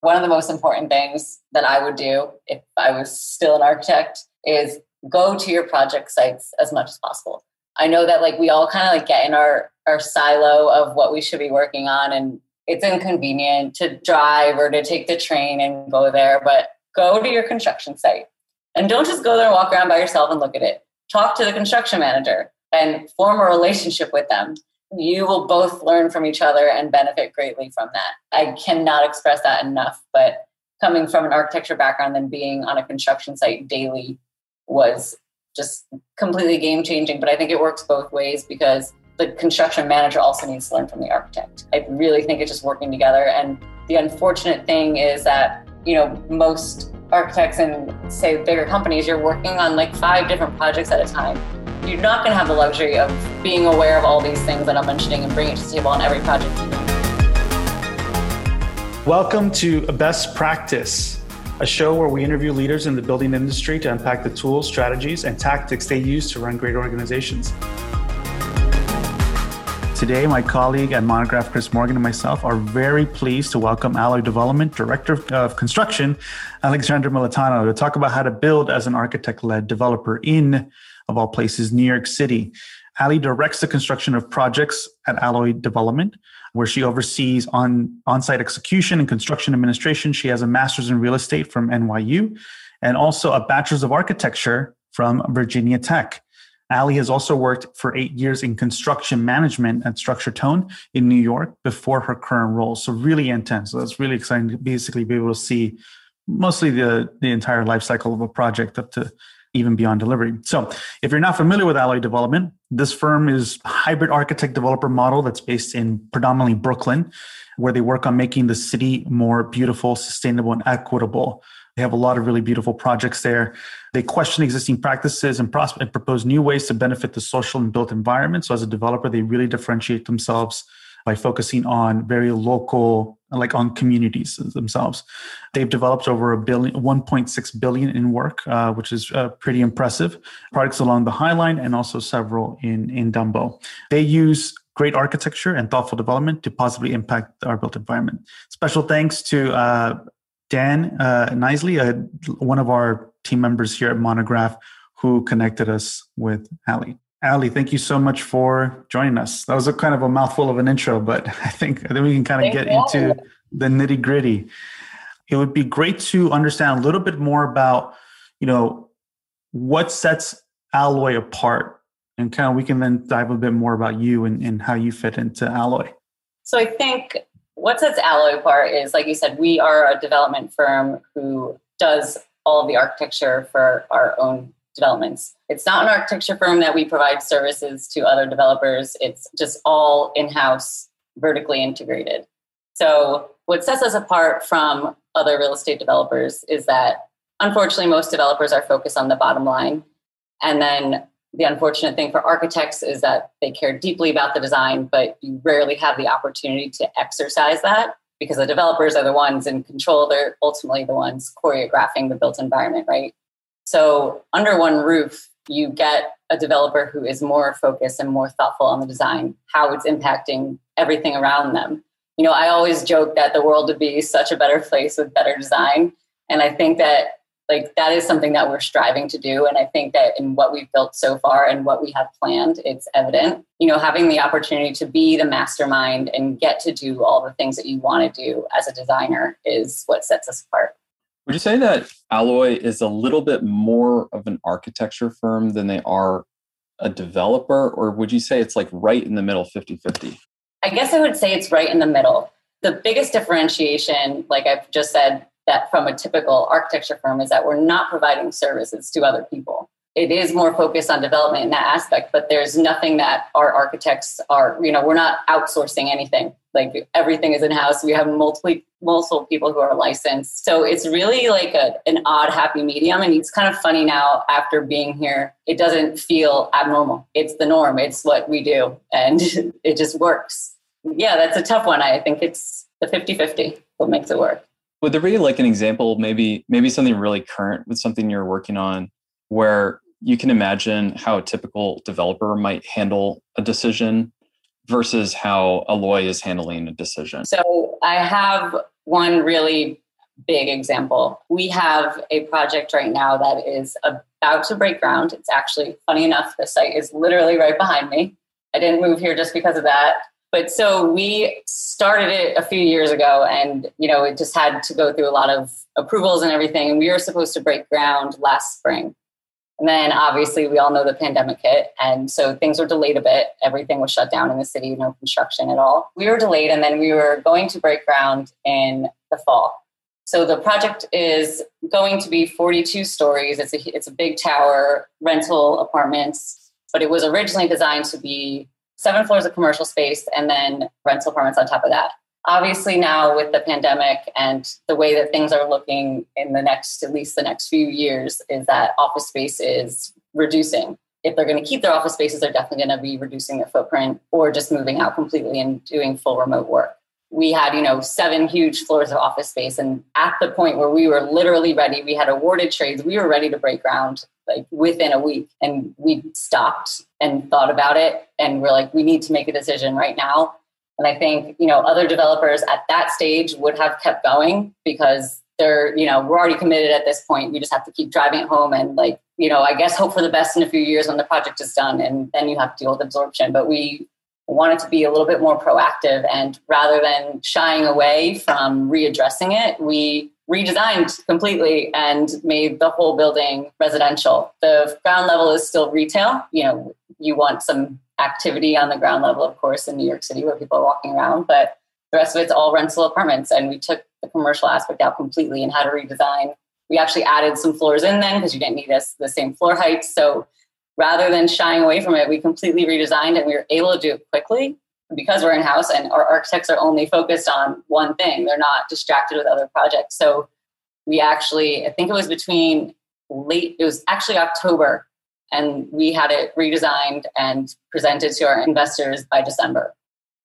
one of the most important things that I would do if I was still an architect is go to your project sites as much as possible. I know that like we all kind of like get in our our silo of what we should be working on and it's inconvenient to drive or to take the train and go there, but go to your construction site. And don't just go there and walk around by yourself and look at it. Talk to the construction manager and form a relationship with them. You will both learn from each other and benefit greatly from that. I cannot express that enough, but coming from an architecture background and being on a construction site daily was just completely game changing. But I think it works both ways because the construction manager also needs to learn from the architect. I really think it's just working together. And the unfortunate thing is that, you know, most architects in, say, bigger companies, you're working on like five different projects at a time. You're not going to have the luxury of being aware of all these things that I'm mentioning and bringing it to the table on every project. Welcome to Best Practice, a show where we interview leaders in the building industry to unpack the tools, strategies, and tactics they use to run great organizations. Today, my colleague at Monograph, Chris Morgan, and myself are very pleased to welcome Alloy Development Director of Construction, Alexandra Militano, to talk about how to build as an architect led developer in, of all places, New York City. Ali directs the construction of projects at Alloy Development, where she oversees on on-site execution and construction administration. She has a master's in real estate from NYU and also a bachelor's of architecture from Virginia Tech. Ali has also worked for eight years in construction management at Structure Tone in New York before her current role. So really intense. So it's really exciting to basically be able to see mostly the, the entire life cycle of a project up to even beyond delivery. So if you're not familiar with Alloy Development, this firm is a hybrid architect developer model that's based in predominantly Brooklyn, where they work on making the city more beautiful, sustainable, and equitable. They have a lot of really beautiful projects there. They question existing practices and, and propose new ways to benefit the social and built environment. So, as a developer, they really differentiate themselves by focusing on very local, like on communities themselves. They've developed over a billion, 1.6 billion in work, uh, which is uh, pretty impressive. Products along the High Line and also several in in Dumbo. They use great architecture and thoughtful development to positively impact our built environment. Special thanks to uh, Dan uh, Nisley, uh, one of our team members here at Monograph, who connected us with Ali. Ali, thank you so much for joining us. That was a kind of a mouthful of an intro, but I think, I think we can kind of get into the nitty gritty. It would be great to understand a little bit more about, you know, what sets Alloy apart, and kind of we can then dive a bit more about you and, and how you fit into Alloy. So I think what sets Alloy apart is, like you said, we are a development firm who does all of the architecture for our own developments. It's not an architecture firm that we provide services to other developers. It's just all in-house, vertically integrated. So what sets us apart from other real estate developers is that unfortunately most developers are focused on the bottom line and then the unfortunate thing for architects is that they care deeply about the design, but you rarely have the opportunity to exercise that because the developers are the ones in control. They're ultimately the ones choreographing the built environment, right? So, under one roof, you get a developer who is more focused and more thoughtful on the design, how it's impacting everything around them. You know, I always joke that the world would be such a better place with better design. And I think that like that is something that we're striving to do and i think that in what we've built so far and what we have planned it's evident you know having the opportunity to be the mastermind and get to do all the things that you want to do as a designer is what sets us apart would you say that alloy is a little bit more of an architecture firm than they are a developer or would you say it's like right in the middle 50-50 i guess i would say it's right in the middle the biggest differentiation like i've just said that from a typical architecture firm is that we're not providing services to other people. It is more focused on development in that aspect, but there's nothing that our architects are, you know, we're not outsourcing anything. Like everything is in house. We have multiple multiple people who are licensed. So it's really like a, an odd happy medium. And it's kind of funny now after being here, it doesn't feel abnormal. It's the norm. It's what we do. And it just works. Yeah, that's a tough one. I think it's the 50 50 what makes it work would there be like an example maybe maybe something really current with something you're working on where you can imagine how a typical developer might handle a decision versus how Alloy is handling a decision so i have one really big example. We have a project right now that is about to break ground. It's actually funny enough, the site is literally right behind me. I didn't move here just because of that. But so we started it a few years ago and you know it just had to go through a lot of approvals and everything and we were supposed to break ground last spring. And then obviously we all know the pandemic hit and so things were delayed a bit. Everything was shut down in the city, no construction at all. We were delayed and then we were going to break ground in the fall. So the project is going to be 42 stories. It's a it's a big tower, rental apartments, but it was originally designed to be seven floors of commercial space and then rental apartments on top of that. Obviously now with the pandemic and the way that things are looking in the next at least the next few years is that office space is reducing. If they're going to keep their office spaces, they're definitely going to be reducing their footprint or just moving out completely and doing full remote work we had you know seven huge floors of office space and at the point where we were literally ready we had awarded trades we were ready to break ground like within a week and we stopped and thought about it and we're like we need to make a decision right now and i think you know other developers at that stage would have kept going because they're you know we're already committed at this point. We just have to keep driving it home and like you know i guess hope for the best in a few years when the project is done and then you have to deal with absorption. But we wanted to be a little bit more proactive and rather than shying away from readdressing it we redesigned completely and made the whole building residential. The ground level is still retail. You know you want some activity on the ground level of course in new york city where people are walking around but the rest of it's all rental apartments and we took the commercial aspect out completely and had to redesign we actually added some floors in then because you didn't need us the same floor heights. so rather than shying away from it, we completely redesigned and we were able to do it quickly because we're in house and our architects are only focused on one thing. They're not distracted with other projects. So we actually, I think it was between late, it was actually October, and we had it redesigned and presented to our investors by December.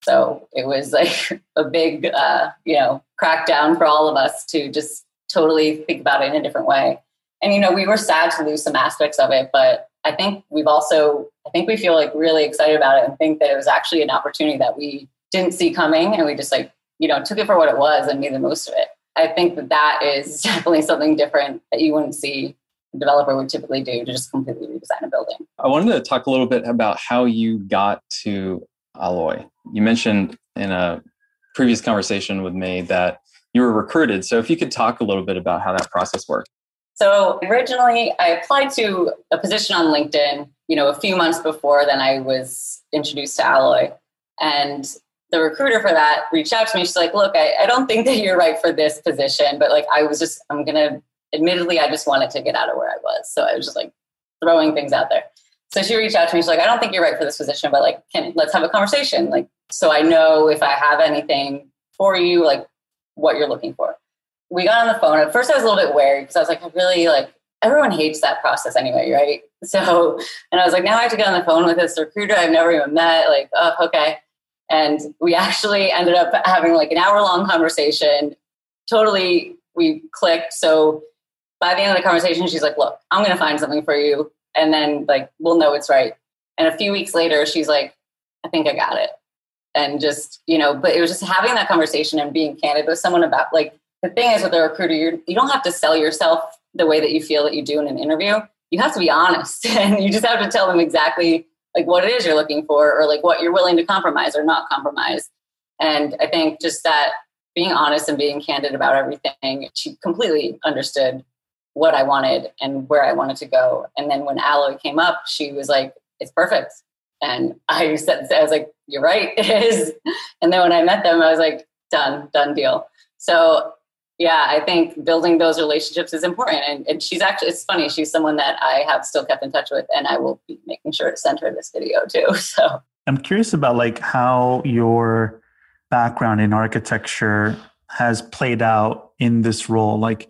So it was like a big, uh, you know, crackdown for all of us to just totally think about it in a different way. And, you know, we were sad to lose some aspects of it, but I think we've also, I think we feel like really excited about it and think that it was actually an opportunity that we didn't see coming and we just like, you know, took it for what it was and made the most of it. I think that that is definitely something different that you wouldn't see developer would typically do to just completely redesign a building. I wanted to talk a little bit about how you got to Alloy. You mentioned in a previous conversation with me that you were recruited. So if you could talk a little bit about how that process worked. So originally, I applied to a position on LinkedIn, you know, a few months before then I was introduced to Alloy. And the recruiter for that reached out to me. She's like, look, I, I don't think that you're right for this position, but like I was just, I'm going to, admittedly, I just wanted to get out of where I was. So I was just like throwing things out there. So she reached out to me. She's like, I don't think you're right for this position, but like, can let's have a conversation. Like, so I know if I have anything for you, like what you're looking for we got on the phone. At first, I was a little bit wary because I was like, I really like everyone hates that process anyway, right? So, and I was like, now I have to get on the phone with this recruiter I've never even met. Like, oh, okay. And we actually ended up having like an hour long conversation. Totally, we clicked. So by the end of the conversation, she's like, look, I'm going to find something for you. And then like, we'll know it's right. And a few weeks later, she's like, I think I got it. And just, you know, but it was just having that conversation and being candid with someone about like, the thing is with a recruiter, you're, you don't have to sell yourself the way that you feel that you do in an interview. You have to be honest and you just have to tell them exactly like what it is you're looking for or like what you're willing to compromise or not compromise. And I think just that being honest and being candid about everything, she completely understood what I wanted and where I wanted to go. And then when Alloy came up, she was like, it's perfect. And I said, I was like, you're right, it is. And then when I met them, I was like, done, done deal. So yeah, I think building those relationships is important. And, and, she's actually, it's funny, she's someone that I have still kept in touch with, and I will be making sure to send her this video too. So I'm curious about like how your background in architecture has played out in this role. Like,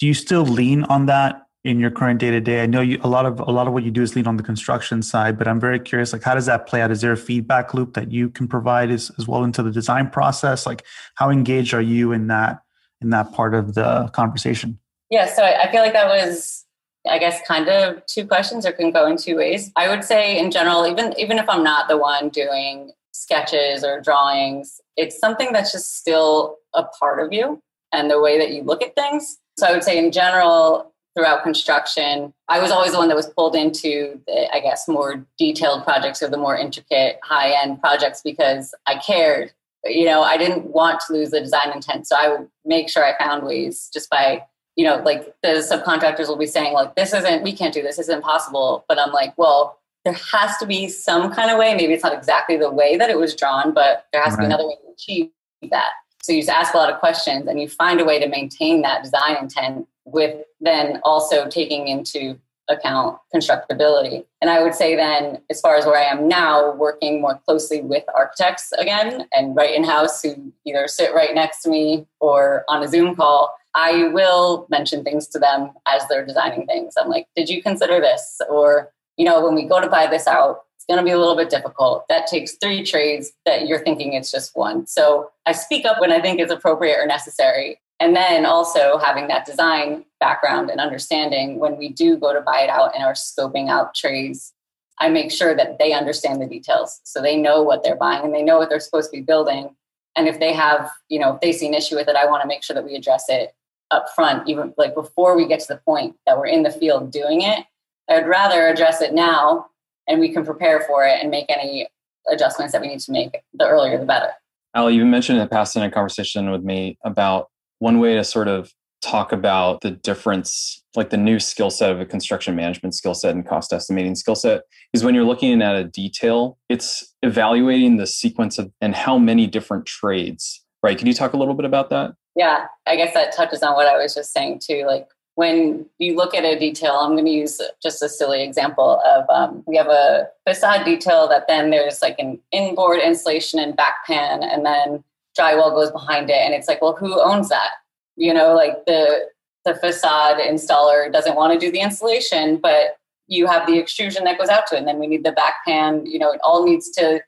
do you still lean on that in your current day to day? I know you a lot of a lot of what you do is lean on the construction side, but I'm very curious. Like, how does that play out? Is there a feedback loop that you can provide as, as well into the design process? Like, how engaged are you in that? in that part of the conversation? Yeah, so I feel like that was I guess kind of two questions or can go in two ways. I would say in general, even even if I'm not the one doing sketches or drawings, it's something that's just still a part of you. and the way that you look at things. So I would say in general, throughout construction, I was always the one that was pulled into the, I guess, more detailed projects or the more intricate high end projects because I cared. You know, I didn't want to lose the design intent. So I would make sure I found ways just by, you know, like the subcontractors will be saying, like, this isn't, we can't do this, this isn't possible. But I'm like, well, there has to be some kind of way. Maybe it's not exactly the way that it was drawn, but there has right. to be another way to achieve that. So you just ask a lot of questions and you find a way to maintain that design intent with then also taking into account constructability. And I would say then, as far as where I am now, working more closely with architects again and right in house who either sit right next to me or on a Zoom call, I will mention things to them as they're designing things. I'm like, did you consider this? Or, you know, when we go to buy this out, going to be a little bit difficult. That takes three trades that you're thinking it's just one. So I speak up when I think it's appropriate or necessary. And then also having that design background and understanding when we do go to buy it out and are scoping out trades, I make sure that they understand the details. So they know what they're buying and they know what they're supposed to be building. And if they have, you know, if they see an issue with it, I want to make sure that we address it up front, even like before we get to the point that we're in the field doing it. I'd rather address it now and we can prepare for it and make any adjustments that we need to make. The earlier, the better. Ali, you mentioned in the past in a conversation with me about one way to sort of talk about the difference, like the new skill set of a construction management skill set and cost estimating skill set, is when you're looking at a detail, it's evaluating the sequence of and how many different trades. Right. Can you talk a little bit about that? Yeah, I guess that touches on what I was just saying too. Like when you look at a detail, I'm going to use just a silly example of um, we have a facade detail that then there's like an inboard insulation and back pan, and then drywall goes behind it, and it's like, well, who owns that? You know, like the the facade installer doesn't want to do the insulation, but you have the extrusion that goes out to it, and then we need the back pan. You know, it all needs to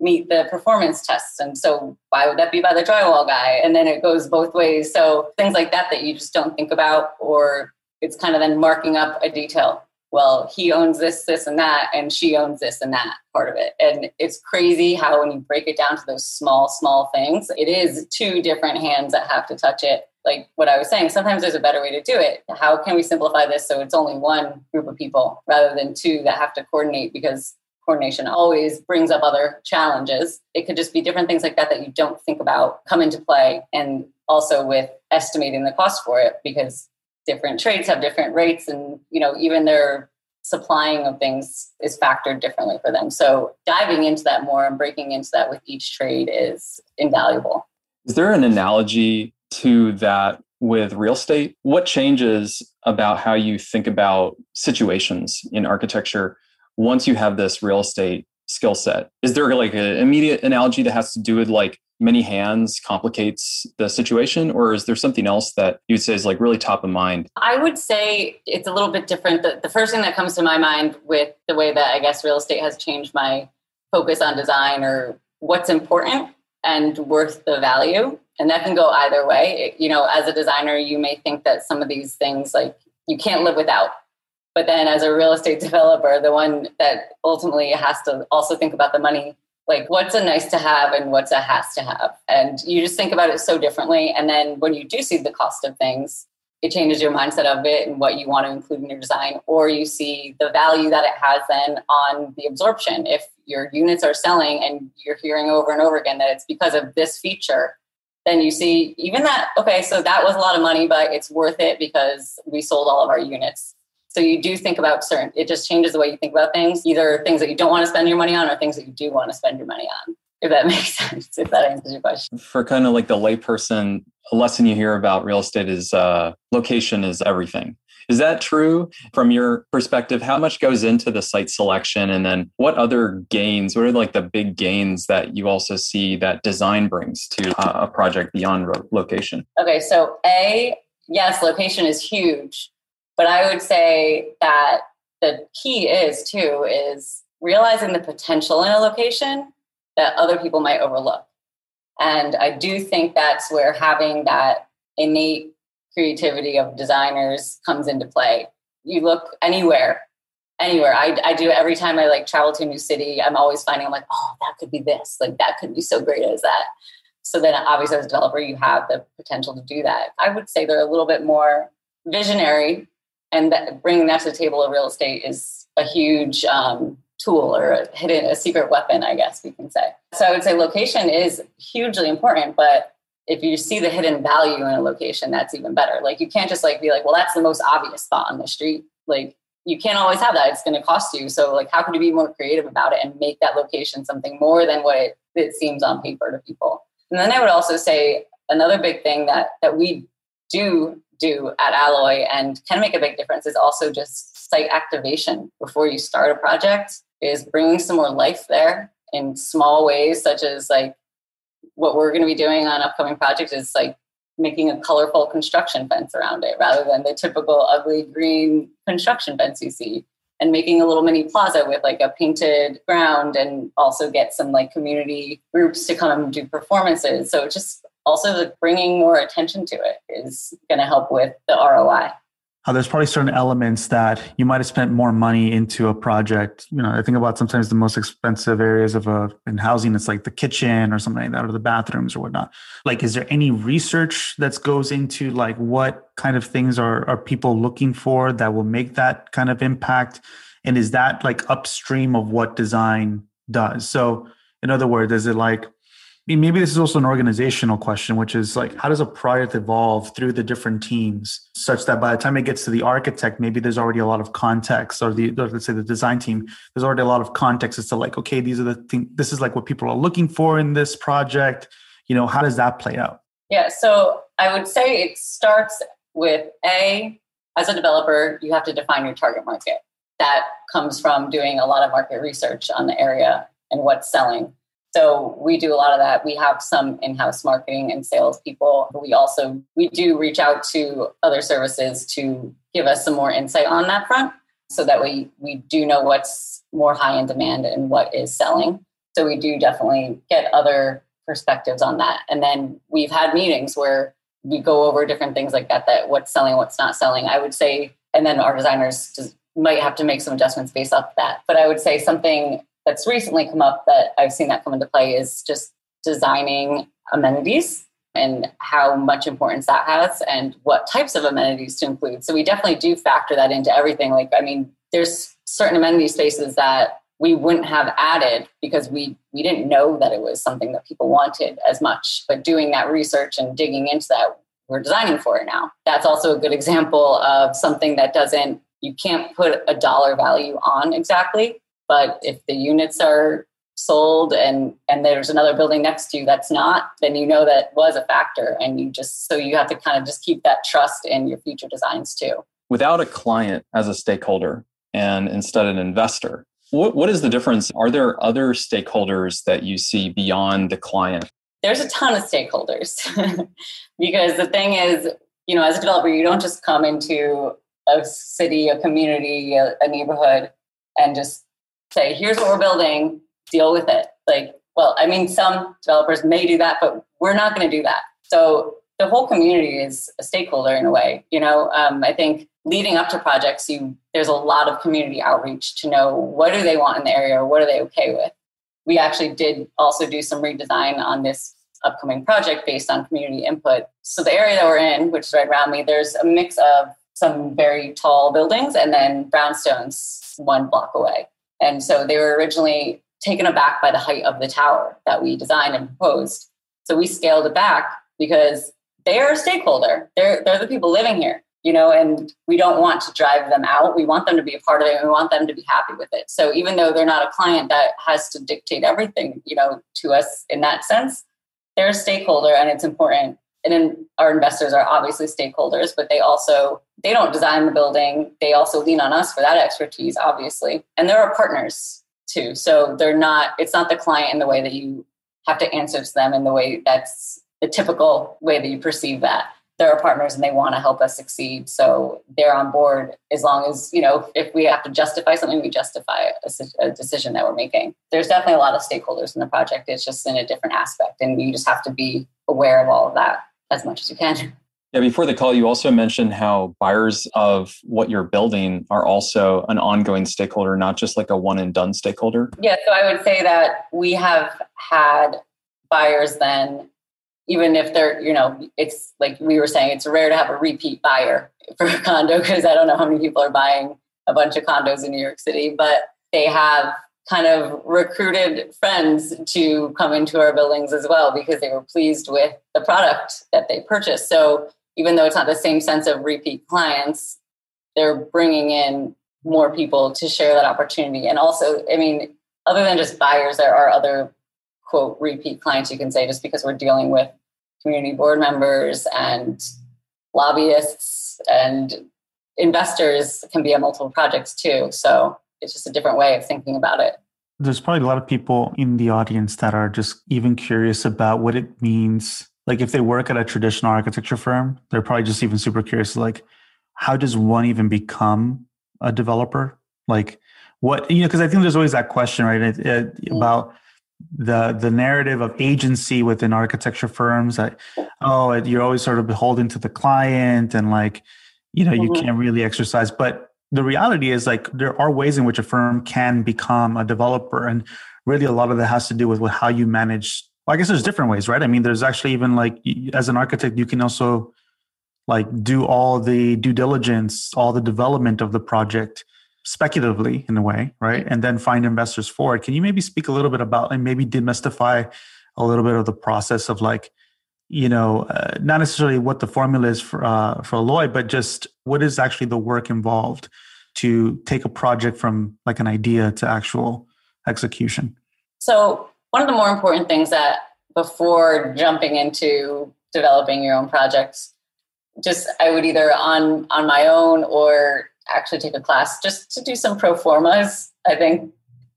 meet the performance tests. And so why would that be by the drywall guy? And then it goes both ways. So things like that that you just don't think about, or it's kind of then marking up a detail. Well, he owns this, this, and that, and she owns this and that part of it. And it's crazy how when you break it down to those small, small things, it is two different hands that have to touch it. Like what I was saying, sometimes there's a better way to do it. How can we simplify this so it's only one group of people rather than two that have to coordinate because coordination always brings up other challenges. It could just be different things like that that you don't think about come into play. And also with estimating the cost for it because different trades have different rates and, you know, even their supplying of things is factored differently for them. So diving into that more and breaking into that with each trade is invaluable. Is there an analogy to that with real estate? What changes about how you think about situations in architecture once you have this real estate skill set is there like an immediate analogy that has to do with like many hands complicates the situation? Or is there something else that you'd say is like really top of mind? I would say it's a little bit different. The, the first thing that comes to my mind with the way that i guess real estate has changed my focus on design or what's important and worth the value and that can go either way. It, you know as a designer you may think that some of these things like you can't live without but then as a real estate developer, the one that ultimately has to also think about the money, like what's a nice to have and what's a has to have. And you just think about it so differently. And then when you do see the cost of things, it changes your mindset of it and what you want to include in your design, or you see the value that it has then on the absorption. If your units are selling and you're hearing over and over again that it's because of this feature, then you see even that, okay, so that was a lot of money, but it's worth it because we sold all of our units so you do think about certain, it just changes the way you think about things, either things that you don't want to spend your money on or things that you do want to spend your money on. If that makes sense, if that answers your question. For kind of like the layperson, a lesson you hear about real estate is uh, location is everything. Is that true from your perspective? How much goes into the site selection? And then what other gains, what are like the big gains that you also see that design brings to uh, a project beyond location? Okay, so A, yes, location is huge. But I would say that the key is too is realizing the potential in a location that other people might overlook. And I do think that's where having that innate creativity of designers comes into play. You look anywhere, anywhere. I, I do every time I like travel to a new city, I'm always finding I'm like, oh, that could be this. Like that could be so great as that. so then obviously as a developer, you have the potential to do that. I would say they're a little bit more visionary and that bringing that to the table of real estate is a huge um, tool or a hidden, a secret weapon, I guess we can say. So I would say location is hugely important, but if you see the hidden value in a location, that's even better. Like you can't just like be like, well, that's the most obvious spot on the street. Like you can't always have that. It's going to cost you. So like, how can you be more creative about it and make that location something more than what it, it seems on paper to people? And then I would also say another big thing that that we do do at Alloy and can make a big difference is also just site activation before you start a project is bringing some more life there in small ways such as like what we're going to be doing on upcoming projects is like making a colorful construction fence around it rather than the typical ugly green construction fence you see and making a little mini plaza with like a painted ground and also get some like community groups to come and do performances. So just also bringing more attention to it is going to help with the roi how uh, there's probably certain elements that you might have spent more money into a project. You know, I think about sometimes the most expensive areas of a in housing, it's like the kitchen or something like that, or the bathrooms or whatnot. Like, is there any research that goes into like what kind of things are are people looking for that will make that kind of impact? And is that like upstream of what design does? So, in other words, is it like maybe this is also an organizational question, which is like, how does a project evolve through the different teams such that by the time it gets to the architect, maybe there's already a lot of context or the, or let's say the design team, there's already a lot of context as to like, okay, these are the things, this is like what people are looking for in this project. You know, how does that play out? Yeah. So I would say it starts with A, as a developer, you have to define your target market. That comes from doing a lot of market research on the area and what's selling so we do a lot of that. We have some in-house marketing and sales people. We also we do reach out to other services to give us some more insight on that front so that we we do know what's more high in demand and what is selling. So we do definitely get other perspectives on that. And then we've had meetings where we go over different things like that that what's selling, what's not selling. I would say and then our designers just might have to make some adjustments based off that. But I would say something that's recently come up that I've seen that come into play is just designing amenities and how much importance that has and what types of amenities to include. So we definitely do factor that into everything. Like, I mean, there's certain amenity spaces that we wouldn't have added because we we didn't know that it was something that people wanted as much. But doing that research and digging into that, we're designing for it now. That's also a good example of something that doesn't you can't put a dollar value on exactly, but if the units are sold and and there's another building next to you that's not, then you know that was a factor, and you just so you have to kind of just keep that trust in your future designs too. Without a client as a stakeholder and instead an investor, what, what is the difference? Are there other stakeholders that you see beyond the client? There's a ton of stakeholders because the thing is, you know, as a developer, you don't just come into a city, a community, a, a neighborhood, and just say, here's what we're building, deal with it. Like, well, I mean, some developers may do that, but we're not going to do that. So the whole community is a stakeholder in a way. You know, um, I think leading up to projects, you there's a lot of community outreach to know what do they want in the area what are they okay with. We actually did also do some redesign on this upcoming project based on community input. So the area that we're in, which is right around me, there's a mix of some very tall buildings and then brownstones one block away. And so they were originally taken aback by the height of the tower that we designed and proposed. So we scaled it back because they are a stakeholder. They're, they're the people living here, you know, and we don't want to drive them out. We want them to be a part of it and we want them to be happy with it. So even though they're not a client that has to dictate everything, you know, to us in that sense, they're a stakeholder and it's important and then our investors are obviously stakeholders but they also they don't design the building. They also lean on us for that expertise obviously. And they're our partners too. So they're not it's not the client in the way that you have to answer to them in the way that's the typical way that you perceive that. They're our partners and they want to help us succeed. So they're on board as long as you know if we have to justify something we justify a, a decision that we're making. There's definitely a lot of stakeholders in the project. It's just in a different aspect and you just have to be aware of all of that as much as you can. Yeah, before the call, you also mentioned how buyers of what you're building are also an ongoing stakeholder, not just like a one and done stakeholder. Yeah, so I would say that we have had buyers then even if they're, you know, it's like we were saying, it's rare to have a repeat buyer for a condo because I don't know how many people are buying a bunch of condos in New York City, but they have kind of recruited friends to come into our buildings as well because they were pleased with the product that they purchased. So even though it's not the same sense of repeat clients, they're bringing in more people to share that opportunity. And also, I mean, other than just buyers, there are other quote repeat clients you can say just because we're dealing with community board members and lobbyists and investors can be on multiple projects too. So it's just a different way of thinking about it. There's probably a lot of people in the audience that are just even curious about what it means. Like if they work at a traditional architecture firm, they're probably just even super curious like how does one even become a developer? Like what you know because I think there's always that question right it, it, about the the narrative of agency within architecture firms that oh you're always sort of beholden to the client and like you know you mm-hmm. can't really exercise but the reality is like there are ways in which a firm can become a developer and really a lot of that has to do with how you manage well, i guess there's different ways right? I mean there's actually even like as an architect you can also like do all the due diligence all the development of the project speculatively in a way right? And then find investors for it. Can you maybe speak a little bit about and maybe demystify a little bit of the process of like you know, uh, not necessarily what the formula is for uh, for Alloy, but just what is actually the work involved to take a project from like an idea to actual execution. So one of the more important things that before jumping into developing your own projects, just I would either on on my own or actually take a class just to do some pro formas. I think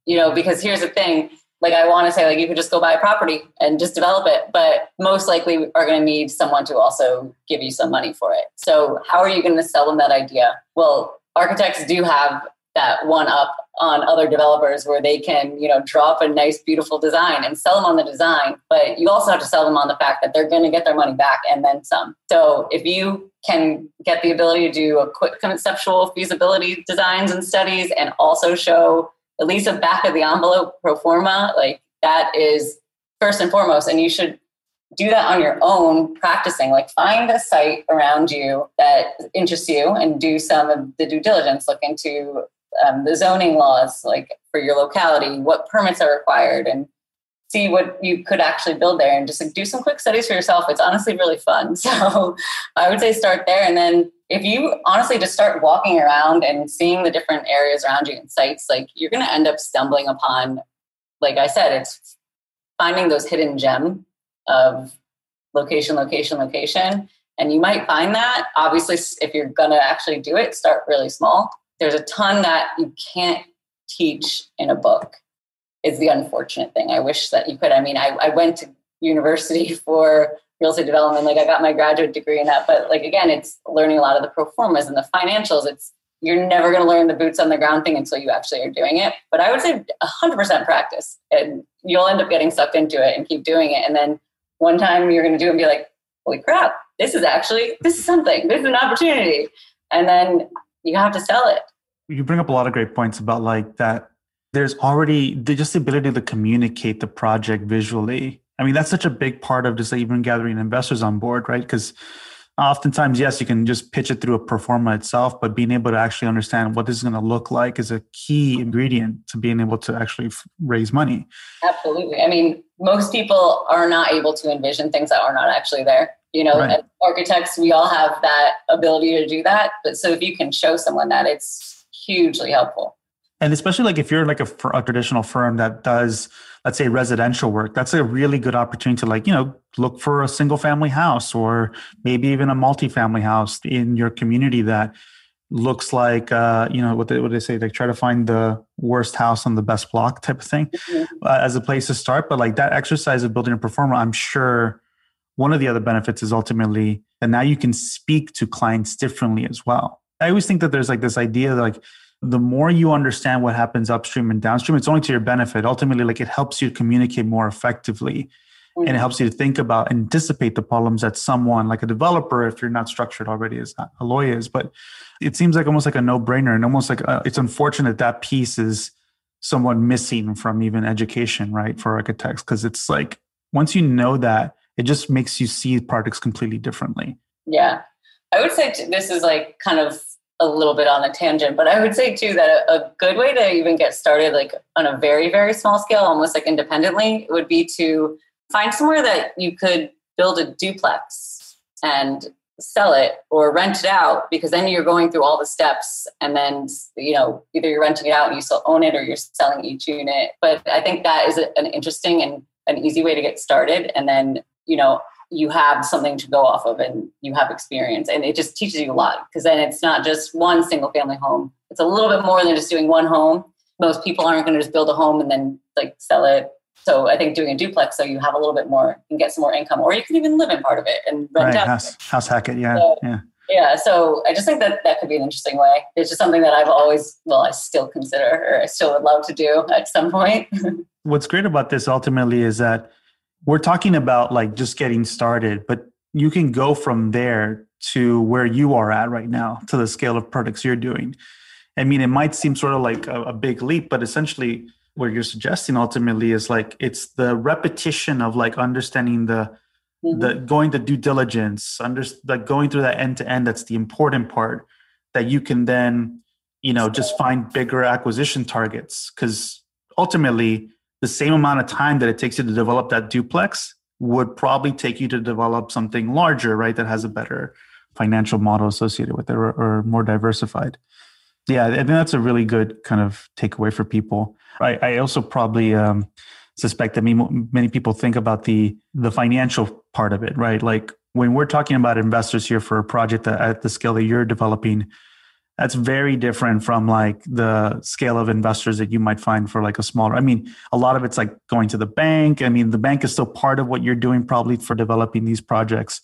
you know because here's the thing like I want to say like you could just go buy a property and just develop it, but most likely are going to need someone to also give you some money for it. So how are you going to sell them that idea? Well, architects do have that one up on other developers where they can, you know, drop a nice beautiful design and sell them on the design, but you also have to sell them on the fact that they're going to get their money back and then some. So if you can get the ability to do a quick conceptual feasibility designs and studies and also show at least a back of the envelope pro forma, like that is first and foremost. And you should do that on your own, practicing. Like find a site around you that interests you and do some of the due diligence. Look into um, the zoning laws, like for your locality, what permits are required, and see what you could actually build there. And just like do some quick studies for yourself. It's honestly really fun. So I would say start there, and then if you honestly just start walking around and seeing the different areas around you and sites, like you're going to end up stumbling upon, like I said, it's finding those hidden gem of location, location, location. And you might find that. Obviously, if you're going to actually do it, start really small. There's a ton that you can't teach in a book, is the unfortunate thing. I wish that you could. I mean, I, I went to university for real estate development. Like I got my graduate degree in that, but like again, it's learning a lot of the pro formas and the financials. It's you're never going to learn the boots on the ground thing until you actually are doing it. But I would say 100% practice, and you'll end up getting sucked into it and keep doing it. And then one time you're going to do it and be like, "Holy crap! This is actually this is something. This is an opportunity." And then you have to sell it. You bring up a lot of great points about like that. There's already the just the ability to communicate the project visually I mean, that's such a big part of just even gathering investors on board, right? Because oftentimes, yes, you can just pitch it through a pro forma itself, but being able to actually understand what this is going to look like is a key ingredient to being able to actually f- raise money. Absolutely. I mean, most people are not able to envision things that are not actually there. You know, right. as architects, we all have that ability to do that. But so if you can show someone that, it's hugely helpful and especially like if you're like a, a, traditional firm that does let's say residential work that's a really good opportunity to like you know look for a single family house or maybe even a multi-family house in your community that looks like uh, you know what they, what they say like try to find the worst house on the best block type of thing mm-hmm. uh, as a place to start but like that exercise of building a pro forma i'm sure one of the other benefits is ultimately that now you can speak to clients differently as well i always think that there's like this idea that like the more you understand what happens upstream and downstream, it's only to your benefit. Ultimately, like it helps you communicate more effectively mm-hmm. and it mm-hmm. helps you to think about and anticipate the problems that someone like a developer, if you're not structured already as a lawyer is. But it seems like almost like a no brainer and almost like a, uh, it's unfortunate that piece is somewhat missing from even education, right, for architects. Cause it's like once you know that it just makes you see products completely differently. Yeah. I would say this is like kind of a little bit on a tangent, but I would say too that a, a, good way to even get started, like on a very, very small scale, almost like independently, would be to find somewhere that you could build a duplex and sell it or rent it out because then you're going through all the steps and then you know either you're renting it out and you still own it or you're selling each unit. But i think that is an interesting and an easy way to get started. And then you know you have something to go off of and you have experience and it just teaches you a lot because then it's not just one single family home. It's a little bit more than just doing one home. Most people aren't going to just build a home and then like sell it. So i think doing a duplex so you have a little bit more and get some more income or you can even live in part of it and rent right. out. house, house hack it yeah so, yeah. yeah so i just think that that could be an interesting way. It's just something that i've always well i still consider or i still would love to do at some point. What's great about this ultimately is that we're talking about like just getting started, but you can go from there to where you are at right now to the scale of products you're doing. I mean, it might seem sort of like a, a big leap, but essentially what you're suggesting ultimately is like it's the repetition of like understanding the mm-hmm. the going to due diligence, under like going through that end to end. That's the important part that you can then you know just find bigger acquisition targets because ultimately the same amount of time that it takes you to develop that duplex would probably take you to develop something larger, right? That has a better financial model associated with it or, or more diversified. Yeah, I think that's a really good kind of takeaway for people. I, I also probably um, suspect that many people think about the the financial part of it, right? Like when we're talking about investors here for a project that, at the scale that you're developing, that's very different from like the scale of investors that you might find for like a smaller i mean a lot of it's like going to the bank. I mean the bank is still part of what you're doing probably for developing these projects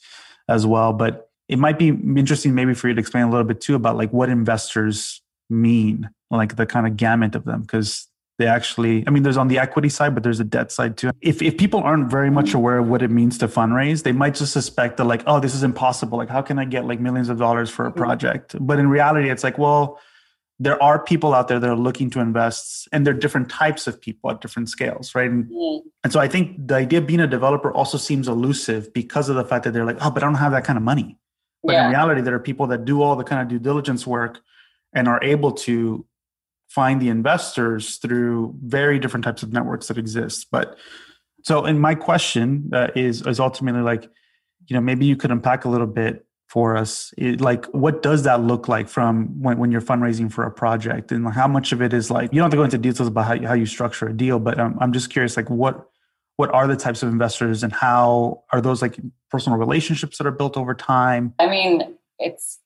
as well but it might be interesting maybe for you to explain a little bit too about like what investors mean like the kind of gamut of them because they actually i mean there's on the equity side but there's a debt side too if, if people aren't very much aware of what it means to fundraise they might just suspect that like oh this is impossible like how can i get like millions of dollars for a mm-hmm. project but in reality it's like well there are people out there that are looking to invest and there are different types of people at different scales right and, mm. and so i think the idea of being a developer also seems elusive because of the fact that they're like oh but i don't have that kind of money but yeah. in reality there are people that do all the kind of due diligence work and are able to find the investors through very different types of networks that exist. But so, and my question uh, is is ultimately like, you know, maybe you could unpack a little bit for us. It, like, what does that look like from when, when you're fundraising for a project, and how much of it is like you don't have to go into details about how, you, how you structure a deal, but um, I'm just curious, like what what are the types of investors and how are those like personal relationships that are built over time? I mean, it's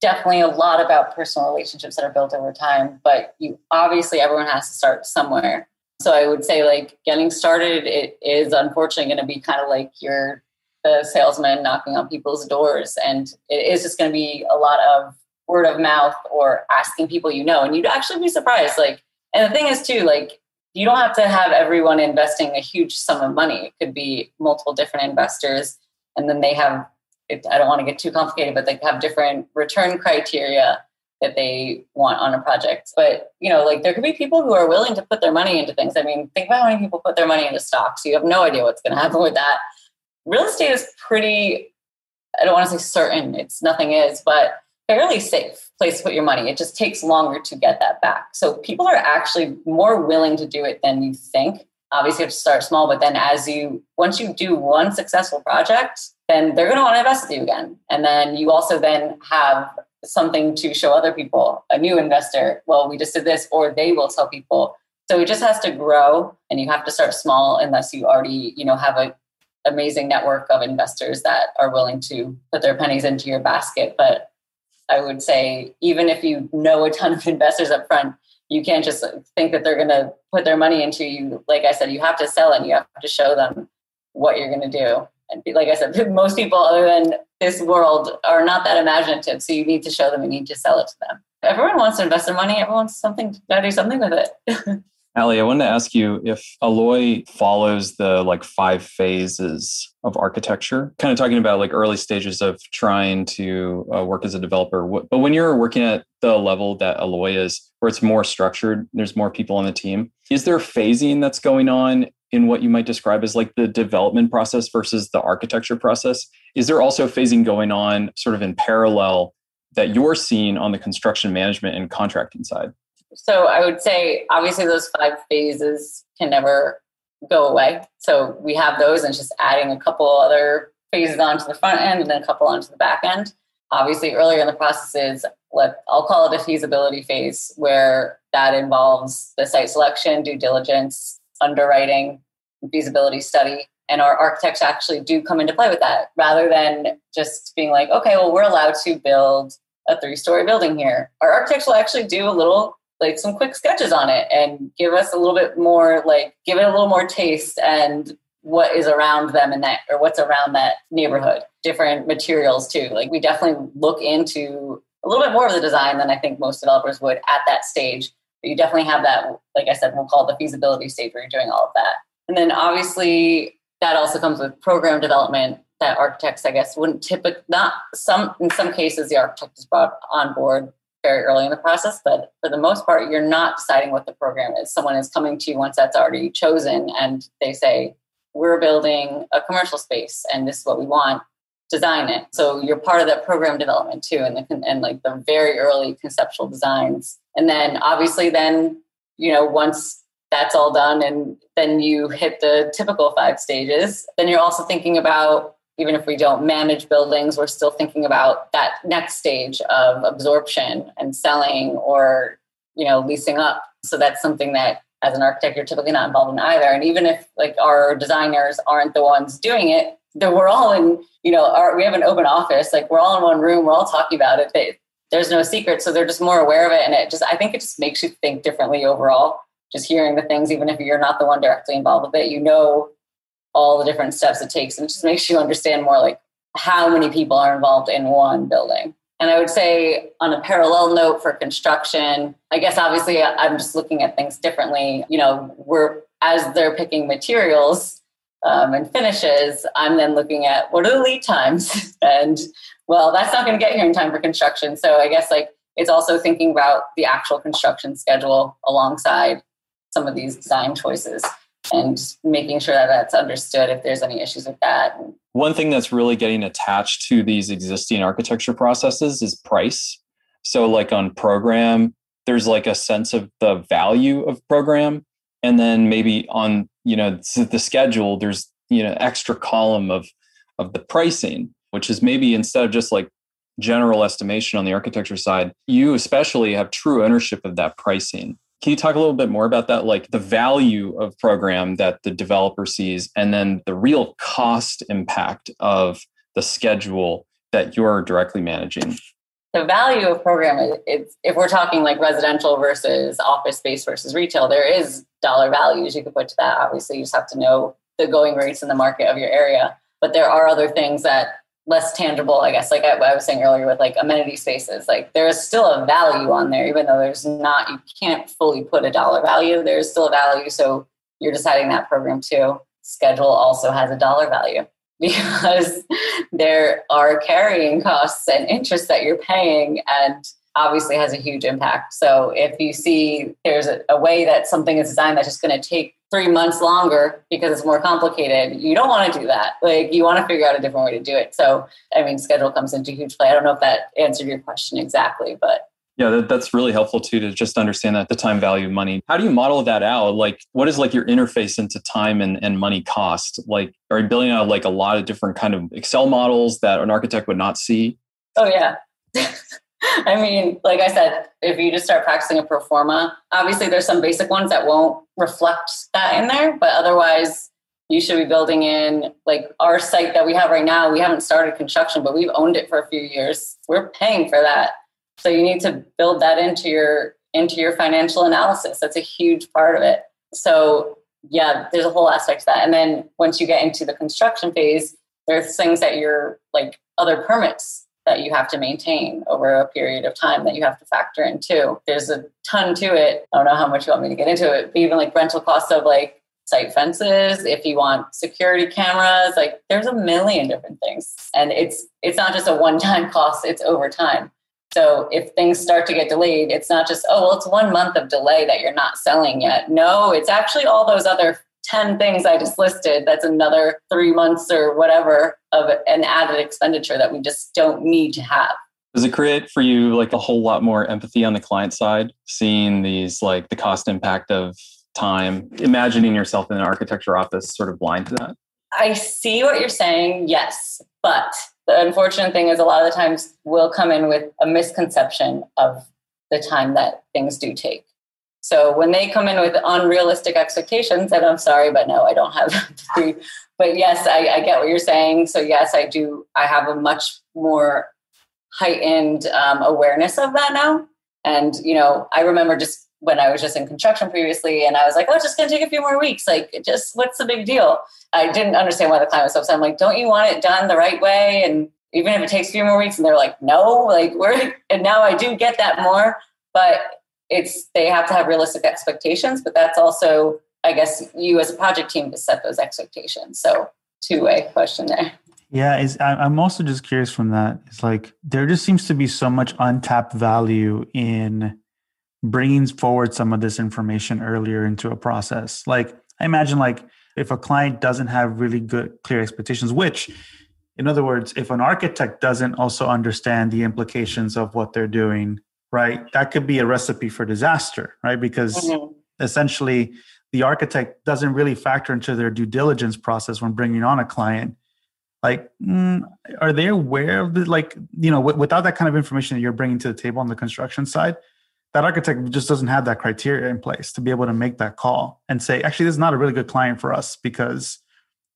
definitely a lot about personal relationships that are built over time but you obviously everyone has to start somewhere. So i would say like getting started it is unfortunately going to be kind of like you're the salesman knocking on people's doors and it is just going to be a lot of word of mouth or asking people you know and you'd actually be surprised like and the thing is too like you don't have to have everyone investing a huge sum of money. It could be multiple different investors and then they have it, I don't want to get too complicated, but they have different return criteria that they want on a project. But you know, like there could be people who are willing to put their money into things. I mean, think about how many people put their money into stocks. You have no idea what's going to happen with that. Real estate is pretty. I don't want to say certain. It's nothing is, but fairly safe place to put your money. It just takes longer to get that back. So people are actually more willing to do it than you think obviously you have to start small but then as you once you do one successful project then they're going to want to invest with you again. And then you also then have something to show other people a new investor well we just did this or they will tell people. So it just has to grow and you have to start small unless you already you know have a amazing network of investors that are willing to put their pennies into your basket. But i would say even if you know a ton of investors up front you can't just think that they're going to put their money into you. Like I said, you have to sell and you have to show them what you're going to do. And like I said, most people other than this world are not that imaginative. So you need to show them, you need to sell it to them. Everyone wants to invest their money. Everyone wants something to do something with it. Ali, I wanted to ask you if Alloy follows the like five phases of architecture, kind of talking about like early stages of trying to uh, work as a developer. But when you're working at the level that Alloy is, where it's more structured, there's more people on the team, is there phasing that's going on in what you might describe as like the development process versus the architecture process? Is there also phasing going on sort of in parallel that you're seeing on the construction management and contracting side? So I would say obviously those five phases can never go away. So we have those and just adding a couple other phases onto the front end and then a couple onto the back end. Obviously, earlier in the process is what I'll call it a feasibility phase, where that involves the site selection, due diligence, underwriting, feasibility study. And our architects actually do come into play with that rather than just being like, okay, well, we're allowed to build a three story building here. Our architects will actually do a little like some quick sketches on it and give us a little bit more like give it a little more taste and what is around them in that or what's around that neighborhood. Different materials too. Like we definitely look into a little bit more of the design than i think most developers would at that stage. But you definitely have that like i said we'll call it the feasibility stage where you're doing all of that. And then obviously that also comes with program development that architects i guess wouldn't typically not some in some cases the architect is brought on board very early in the process, but for the most part, you're not deciding what the program is. Someone is coming to you once that's already chosen and they say, We're building a commercial space and this is what we want, design it. So you're part of that program development too, and, the, and like the very early conceptual designs. And then obviously, then, you know, once that's all done and then you hit the typical five stages, then you're also thinking about even if we don't manage buildings, we're still thinking about that next stage of absorption and selling or, you know, leasing up. So that's something that as an architect, you're typically not involved in either. And even if like our designers aren't the ones doing it, then we're all in, you know, our, we have an open office, like we're all in one room, we're all talking about it. There's no secret. So they're just more aware of it. And it just, I think it just makes you think differently overall. Just hearing the things, even if you're not the one directly involved with it, you know all the different steps it takes and just makes you understand more like how many people are involved in one building. And i would say on a parallel note for construction i guess obviously i'm just looking at things differently. You know we're as they're picking materials um, and finishes i'm then looking at what are the lead times? And well that's not going to get here in time for construction. So i guess like it's also thinking about the actual construction schedule alongside some of these design choices and making sure that that's understood if there's any issues with that. One thing that's really getting attached to these existing architecture processes is price. So, like on program, there's like a sense of the value of program, and then maybe on you know the schedule, there's you know extra column of of the pricing, which is maybe instead of just like general estimation on the architecture side, you especially have true ownership of that pricing. Can you talk a little bit more about that? Like the value of program that the developer sees, and then the real cost impact of the schedule that you're directly managing? The value of program if we're talking like residential versus office space versus retail, there is dollar values you could put to that. Obviously, you just have to know the going rates in the market of your area. But there are other things that less tangible, I guess, like I, I, was saying earlier with like amenity spaces, like there is still a value on there, even though there's not, you can't fully put a dollar value, there's still a value. So you're deciding that program too. Schedule also has a dollar value because there are carrying costs and interest that you're paying and obviously has a huge impact. So if you see there's a, a way that something is designed that's just going to take three months longer because it's more complicated. You don't want to do that. Like you want to figure out a different way to do it. So, I mean, schedule comes into huge play. I don't know if that answered your question exactly, but yeah, that, that's really helpful too to just understand that the time value of money. How do you model that out? Like, what is like your interface into time and, and money cost? Like, are you building out like a lot of different kind of Excel models that an architect would not see? Oh yeah. I mean, like I said, if you just start practicing a pro forma, obviously there's some basic ones that won't reflect that in there, but otherwise you should be building in like our site that we have right now. We haven't started construction, but we've owned it for a few years. We're paying for that. So you need to build that into your into your financial analysis. That's a huge part of it. So yeah, there's a whole aspect to that. And then once you get into the construction phase, there's things that you're like other permits that you have to maintain over a period of time that you have to factor in too. There's a ton to it. I don't know how much you want me to get into it, but even like rental costs of like site fences, if you want security cameras, like there's a million different things. And it's it's not just a one-time cost, it's over time. So if things start to get delayed, it's not just, oh, well, it's one month of delay that you're not selling yet. No, it's actually all those other 10 things I just listed, that's another three months or whatever of an added expenditure that we just don't need to have. Does it create for you like a whole lot more empathy on the client side, seeing these like the cost impact of time, imagining yourself in an architecture office sort of blind to that? I see what you're saying, yes. But the unfortunate thing is, a lot of the times we'll come in with a misconception of the time that things do take. So when they come in with unrealistic expectations, and I'm sorry, but no, I don't have three. But yes, I, I, get what you're saying. So yes, I do. I have a much more heightened um, awareness of that now. And you know, I remember just when I was just in construction previously, and I was like, "Oh, it's just to take a few more weeks. Like, just what's the big deal?" I didn't understand why the client was upset. I'm like, "Don't you want it done the right way?" And even if it takes a few more weeks, and they're like, "No," like we're and now I do get that more, but it's they have to have realistic expectations. But that's also, I guess, you as a project team to set those expectations. So two way question there. Yeah, I'm also just curious from that. It's like there just seems to be so much untapped value in bringing forward some of this information earlier into a process. Like I imagine like if a client doesn't have really good clear expectations, which in other words, if an architect doesn't also understand the implications of what they're doing, right, that could be a recipe for disaster, right? Because mm-hmm. essentially the architect doesn't really factor into their due diligence process when bringing on a client. Like, mm, are they aware of the, like, you know, w- without that kind of information that you're bringing to the table on the construction side, that architect just doesn't have that criteria in place to be able to make that call and say, actually, this is not a really good client for us because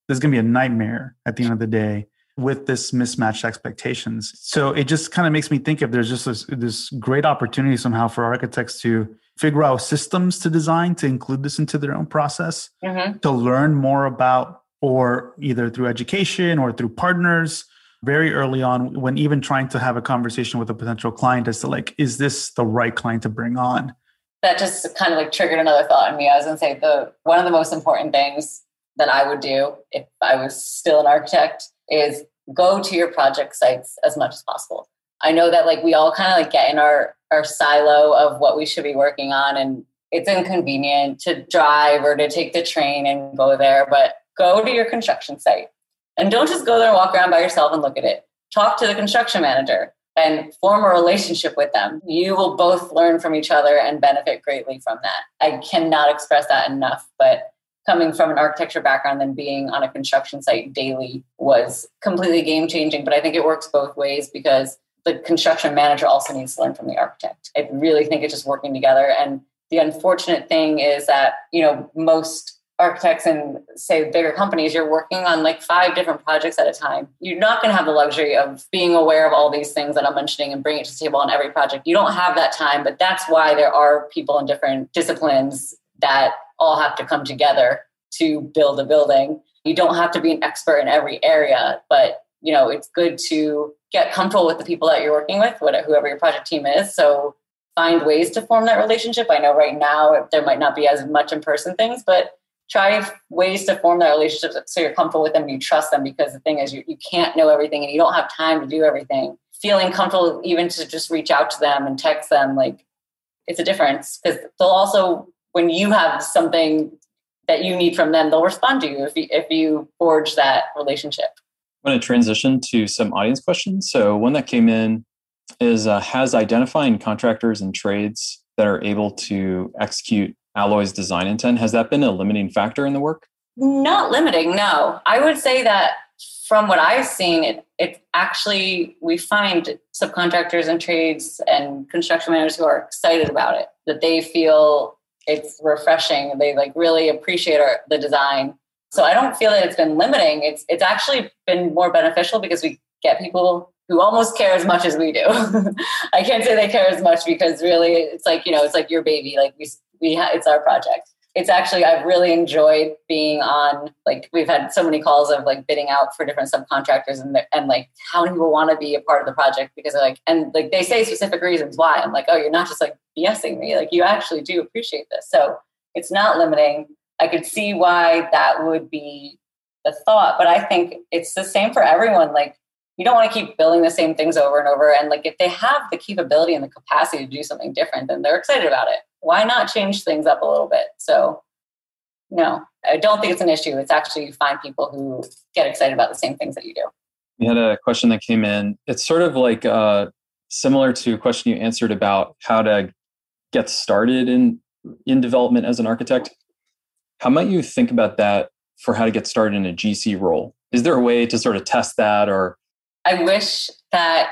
there's going to be a nightmare at the end of the day with this mismatched expectations. So it just kind of makes me think if there's just this, this great opportunity somehow for architects to figure out systems to design to include this into their own process, mm-hmm. to learn more about, or either through education or through partners very early on when even trying to have a conversation with a potential client as to like is this the right client to bring on that just kind of like triggered another thought in me i was going to say the one of the most important things that i would do if i was still an architect is go to your project sites as much as possible i know that like we all kind of like get in our our silo of what we should be working on and it's inconvenient to drive or to take the train and go there but go to your construction site and don't just go there and walk around by yourself and look at it. Talk to the construction manager and form a relationship with them. You will both learn from each other and benefit greatly from that. I cannot express that enough, but coming from an architecture background and being on a construction site daily was completely game changing. But I think it works both ways because the construction manager also needs to learn from the architect. I really think it's just working together. And the unfortunate thing is that, you know, most architects and say bigger companies, you're working on like five different projects at a time. You're not going to have the luxury of being aware of all these things that I'm mentioning and bring it to the table on every project. You don't have that time, but that's why there are people in different disciplines that all have to come together to build a building. You don't have to be an expert in every area, but you know, it's good to get comfortable with the people that you're working with, whatever whoever your project team is. So find ways to form that relationship. I know right now there might not be as much in person things, but try ways to form that relationship so you're comfortable with them you trust them because the thing is you, you can't know everything and you don't have time to do everything feeling comfortable even to just reach out to them and text them like it's a difference because they'll also when you have something that you need from them they'll respond to you if you, if you forge that relationship i'm going to transition to some audience questions so one that came in is uh, has identifying contractors and trades that are able to execute Alloy's design intent. Has that been a limiting factor in the work? Not limiting, no. I would say that from what I've seen, it, it actually, we find subcontractors and trades and construction managers who are excited about it, that they feel it's refreshing. They like really appreciate our, the design. So I don't feel that it's been limiting. It's it's actually been more beneficial because we get people who almost care as much as we do. I can't say they care as much because really it's like, you know, it's like your baby. Like we we ha- it's our project it's actually I've really enjoyed being on like we've had so many calls of like bidding out for different subcontractors and and like how many people want to be a part of the project because like and like they say specific reasons why. I'm like oh you're not just like BSing me. Like you actually do appreciate this. So it's not limiting. I could see why that would be the thought but I think it's the same for everyone. Like you don't want to keep building the same things over and over and like if they have the capability and the capacity to do something different then they're excited about it why not change things up a little bit? So no, I don't think it's an issue. It's actually you find people who get excited about the same things that you do. We had a question that came in. It's sort of like uh, similar to a question you answered about how to get started in in development as an architect. How might you think about that for how to get started in a GC role? Is there a way to sort of test that or I wish that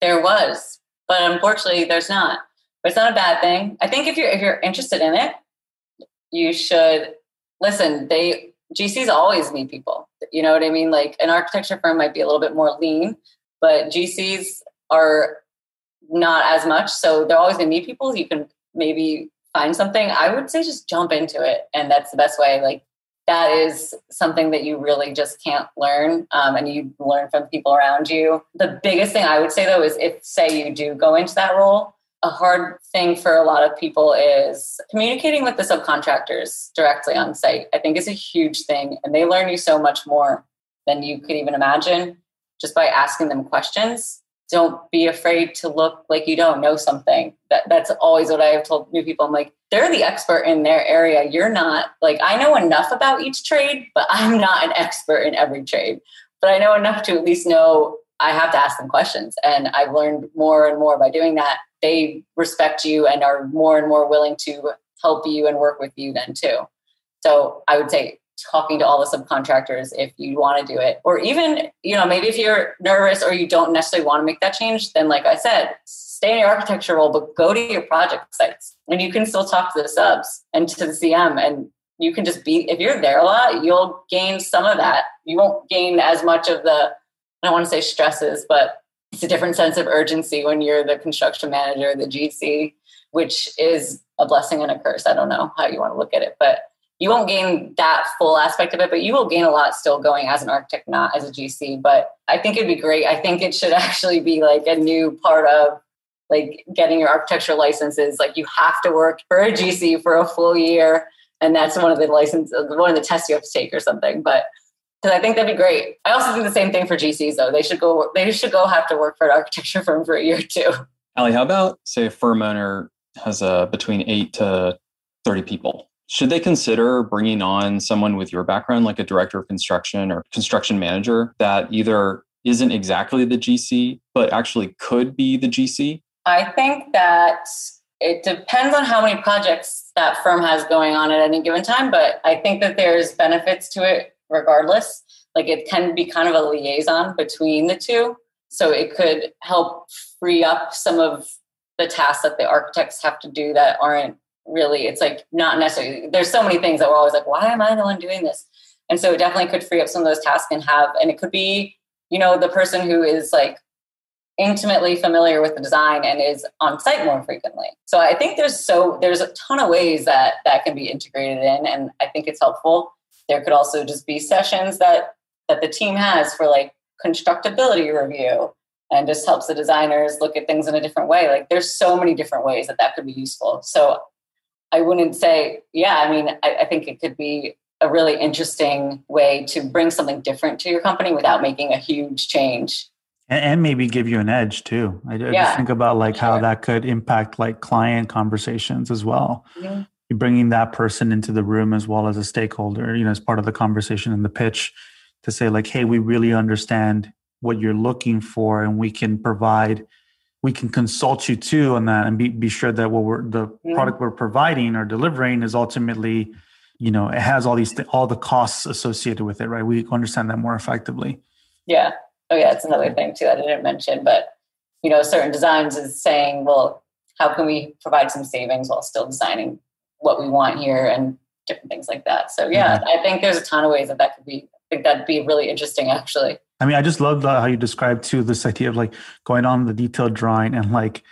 there was, but unfortunately there's not. But it's not a bad thing. I think if you're if you're interested in it, you should listen. They GCs always need people. You know what I mean? Like an architecture firm might be a little bit more lean, but GCs are not as much. So they're always going to need people. You can maybe find something. I would say just jump into it, and that's the best way. Like that is something that you really just can't learn, um, and you learn from people around you. The biggest thing I would say though is if say you do go into that role, a hard thing for a lot of people is communicating with the subcontractors directly on site. I think is a huge thing, and they learn you so much more than you could even imagine just by asking them questions don't be afraid to look like you don't know something. That that's always what I have told new people. I'm like, they're the expert in their area. You're not like I know enough about each trade, but I'm not an expert in every trade. But I know enough to at least know I have to ask them questions. And I've learned more and more by doing that. They respect you and are more and more willing to help you and work with you then too. So I would say talking to all the subcontractors if you want to do it. Or even you know maybe if you're nervous or you don't necessarily want to make that change then like i said stay in your architecture role but go to your project sites. And you can still talk to the subs and to the cm and you can just be if you're there a lot you'll gain some of that. You won't gain as much of the i don't want to say stresses but it's a different sense of urgency when you're the construction manager the gc which is a blessing and a curse. I don't know how you want to look at it but you won't gain that full aspect of it, but you will gain a lot still going as an architect, not as a GC. But I think it'd be great. I think it should actually be like a new part of like getting your architecture licenses. Like you have to work for a GC for a full year. And that's one of the license, one of the tests you have to take or something. But because I think that'd be great. I also think the same thing for GCs though. They should go, they should go have to work for an architecture firm for a year too. Ali, how about say a firm owner has a between eight to 30 people should they consider bringing on someone with your background, like a director of construction or construction manager, that either isn't exactly the GC, but actually could be the GC? I think that it depends on how many projects that firm has going on at any given time, but I think that there's benefits to it regardless. Like it can be kind of a liaison between the two. So it could help free up some of the tasks that the architects have to do that aren't really it's like not necessarily there's so many things that we're always like why am i the one doing this? And so it definitely could free up some of those tasks and have and it could be you know the person who is like intimately familiar with the design and is on site more frequently. So i think there's so there's a ton of ways that that can be integrated in and i think it's helpful. There could also just be sessions that that the team has for like constructability review and just helps the designers look at things in a different way. Like there's so many different ways that that could be useful. So I wouldn't say, yeah, I mean, I, I think it could be a really interesting way to bring something different to your company without making a huge change. And, and, maybe give you an edge too. I, yeah, just think about like how that could impact like client conversations as well. Mm-hmm. You're bringing that person into the room as well as a stakeholder you know as part of the conversation and the pitch to say like hey we really understand what you're looking for and we can provide we can consult you too on that and be, be sure that what we're the yeah. product we're providing or delivering is ultimately you know it has all these th- all the costs associated with it right? We understand that more effectively. Yeah. Oh yeah it's another thing too that i didn't mention but you know certain designs is saying well how can we provide some savings while still designing what we want here and different things like that. So yeah mm-hmm. i think there's a ton of ways that that could be i think that'd be really interesting actually I mean, I just love how you described too this idea of like going on the detailed drawing and like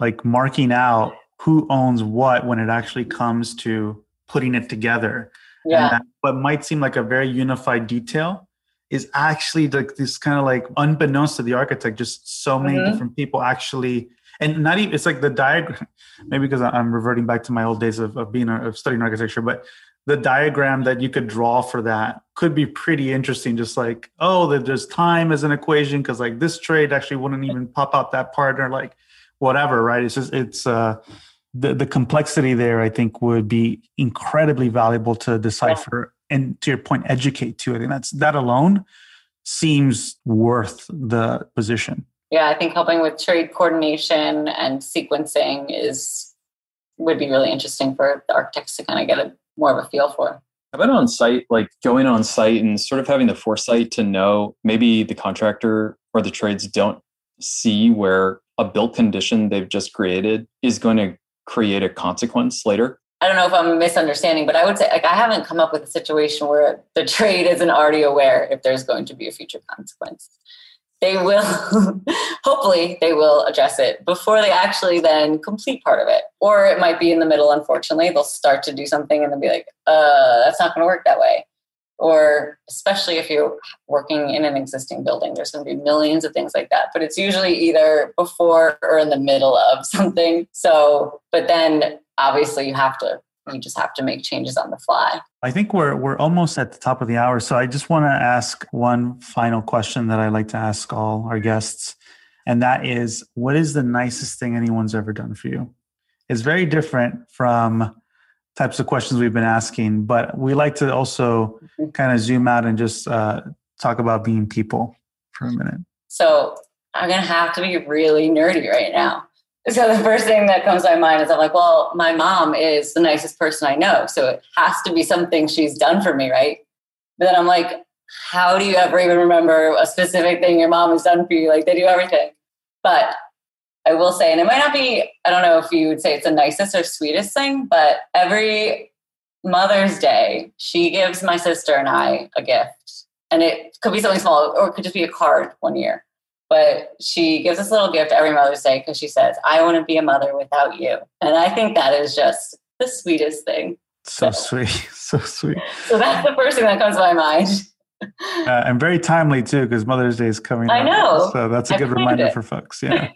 like marking out who owns what when it actually comes to putting it together. Yeah. That, what might seem like a very unified detail is actually like this kind of like unbeknownst to the architect, just so many mm-hmm. different people actually and not even it's like the diagram maybe because i'm reverting back to my old days of, of being a, of studying architecture but the diagram that you could draw for that could be pretty interesting. Just like, oh, that there's time as an equation because like this trade actually wouldn't even pop out that part or like whatever, right? It's just it's uh the, the complexity there, I think, would be incredibly valuable to decipher yeah. and to your point, educate too. I think that's that alone seems worth the position. Yeah, I think helping with trade coordination and sequencing is would be really interesting for the architects to kind of get a more of a feel for. How about on site, like going on site and sort of having the foresight to know maybe the contractor or the trades don't see where a built condition they've just created is going to create a consequence later? I don't know if I'm misunderstanding, but I would say like I haven't come up with a situation where the trade isn't already aware if there's going to be a future consequence. They will hopefully they will address it before they actually then complete part of it. Or it might be in the middle, unfortunately. They'll start to do something and they'll be like, uh, that's not gonna work that way or especially if you're working in an existing building there's going to be millions of things like that but it's usually either before or in the middle of something so but then obviously you have to you just have to make changes on the fly i think we're we're almost at the top of the hour so i just want to ask one final question that i like to ask all our guests and that is what is the nicest thing anyone's ever done for you it's very different from types of questions we've been asking, but we like to also mm-hmm. kind of zoom out and just uh, talk about being people for a minute. So I'm going to have to be really nerdy right now. So the first thing that comes to my mind is I'm like, well, my mom is the nicest person I know. So it has to be something she's done for me, right? But then I'm like, how do you ever even remember a specific thing your mom has done for you? Like they do everything. But I will say, and it might not be, I don't know if you would say it's the nicest or sweetest thing, but every Mother's Day, she gives my sister and I a gift. And it could be something small or it could just be a card one year. But she gives us a little gift every Mother's Day because she says, I want to be a mother without you. And I think that is just the sweetest thing. So, so sweet. So sweet. So that's the first thing that comes to my mind. Uh, and very timely too, because Mother's Day is coming. I know. So that's a I good reminder it. for folks. Yeah.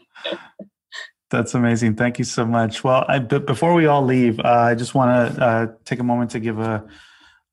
That's amazing. Thank you so much. Well, I, b- before we all leave, uh, I just want to uh, take a moment to give a,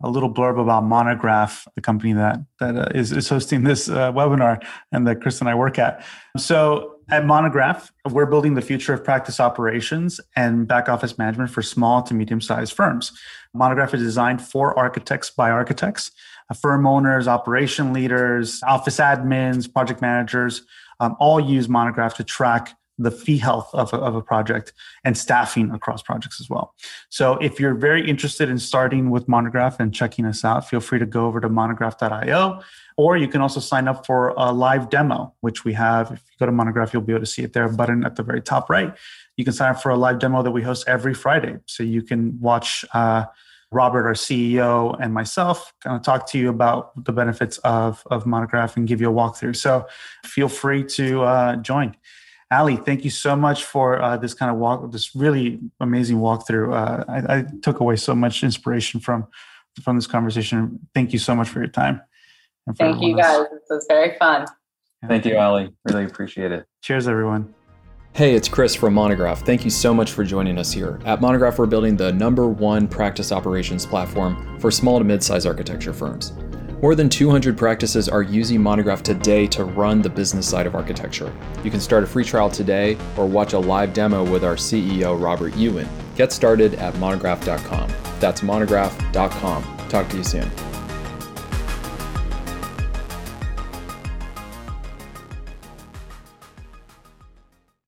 a little blurb about Monograph, the company that that uh, is, is hosting this uh, webinar and that Chris and I work at. So at Monograph, we're building the future of practice operations and back office management for small to medium sized firms. Monograph is designed for architects by architects, uh, firm owners, operation leaders, office admins, project managers. Um, all use Monograph to track the fee health of a, of a project and staffing across projects as well. So if you're very interested in starting with Monograph and checking us out, feel free to go over to monograph.io or you can also sign up for a live demo, which we have. If you go to Monograph, you'll be able to see it there, button at the very top right. You can sign up for a live demo that we host every Friday. So you can watch uh, Robert, our CEO, and myself kind of talk to you about the benefits of, of Monograph and give you a walkthrough. So feel free to uh, join. Ali, thank you so much for uh, this kind of walk, this really amazing walkthrough. Uh, I, I, took away so much inspiration from from this conversation. Thank you so much for your time. thank you, guys. This was very fun. Thank you, Ali. Really appreciate it. Cheers, everyone. Hey, it's Chris from Monograph. Thank you so much for joining us here. At Monograph, we're building the number one practice operations platform for small to mid sized architecture firms. More than 200 practices are using Monograph today to run the business side of architecture. You can start a free trial today or watch a live demo with our CEO, Robert Yuen. Get started at monograph.com. That's monograph.com. Talk to you soon.